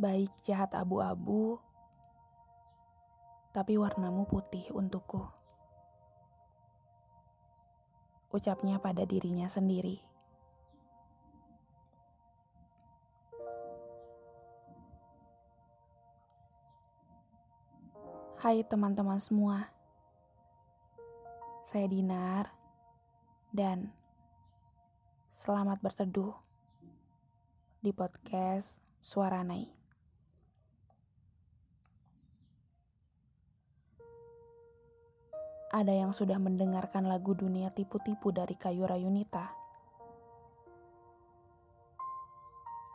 Baik jahat abu-abu, tapi warnamu putih untukku. Ucapnya pada dirinya sendiri. Hai teman-teman semua, saya Dinar dan selamat berteduh di podcast Suara Nai. Ada yang sudah mendengarkan lagu Dunia Tipu-Tipu dari Kayu Rayunita.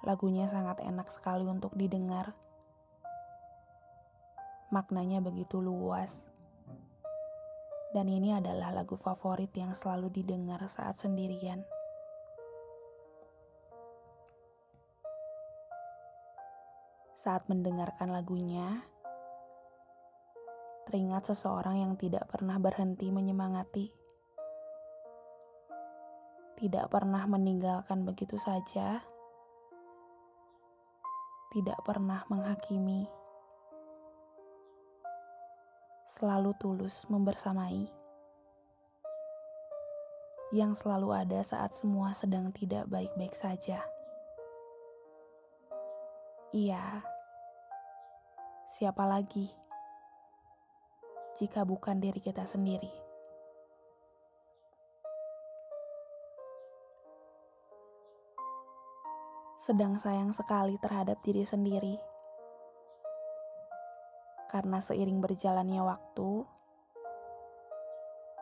Lagunya sangat enak sekali untuk didengar maknanya begitu luas. Dan ini adalah lagu favorit yang selalu didengar saat sendirian. Saat mendengarkan lagunya, teringat seseorang yang tidak pernah berhenti menyemangati, tidak pernah meninggalkan begitu saja, tidak pernah menghakimi. Selalu tulus membersamai, yang selalu ada saat semua sedang tidak baik-baik saja. Iya, siapa lagi jika bukan diri kita sendiri? Sedang sayang sekali terhadap diri sendiri karena seiring berjalannya waktu,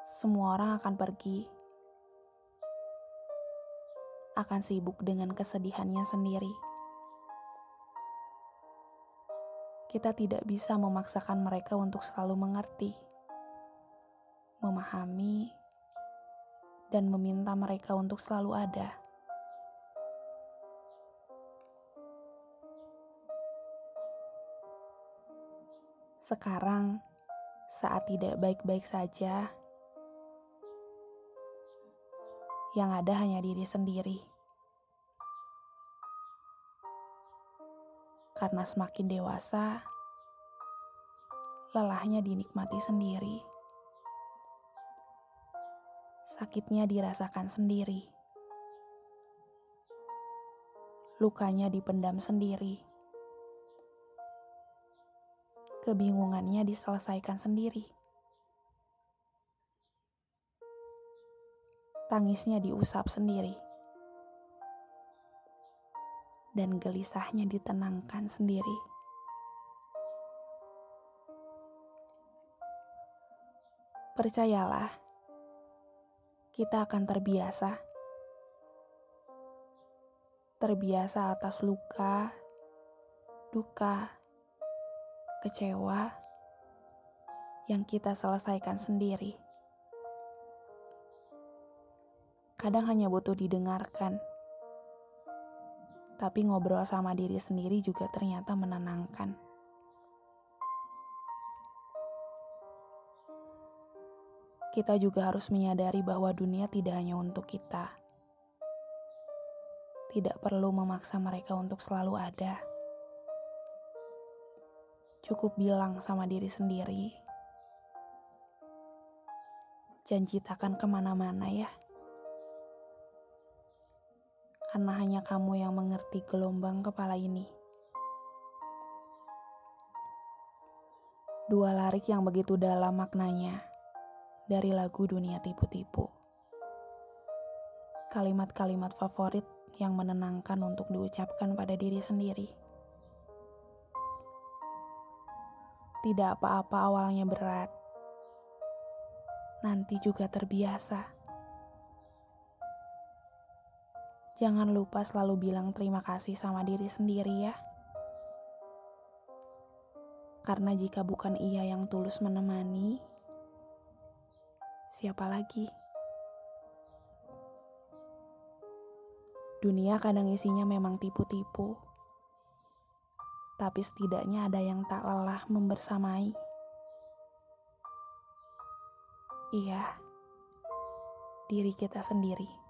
semua orang akan pergi, akan sibuk dengan kesedihannya sendiri. Kita tidak bisa memaksakan mereka untuk selalu mengerti, memahami, dan meminta mereka untuk selalu ada. Sekarang, saat tidak baik-baik saja, yang ada hanya diri sendiri. Karena semakin dewasa, lelahnya dinikmati sendiri. Sakitnya dirasakan sendiri. Lukanya dipendam sendiri kebingungannya diselesaikan sendiri. Tangisnya diusap sendiri. Dan gelisahnya ditenangkan sendiri. Percayalah, kita akan terbiasa. Terbiasa atas luka, duka, kecewa yang kita selesaikan sendiri. Kadang hanya butuh didengarkan, tapi ngobrol sama diri sendiri juga ternyata menenangkan. Kita juga harus menyadari bahwa dunia tidak hanya untuk kita. Tidak perlu memaksa mereka untuk selalu ada cukup bilang sama diri sendiri, janji takkan ke mana-mana ya. Karena hanya kamu yang mengerti gelombang kepala ini. Dua larik yang begitu dalam maknanya dari lagu Dunia Tipu-Tipu. Kalimat-kalimat favorit yang menenangkan untuk diucapkan pada diri sendiri. Tidak apa-apa awalnya berat, nanti juga terbiasa. Jangan lupa selalu bilang terima kasih sama diri sendiri ya. Karena jika bukan ia yang tulus menemani, siapa lagi? Dunia kadang isinya memang tipu-tipu tapi setidaknya ada yang tak lelah membersamai. Iya, diri kita sendiri.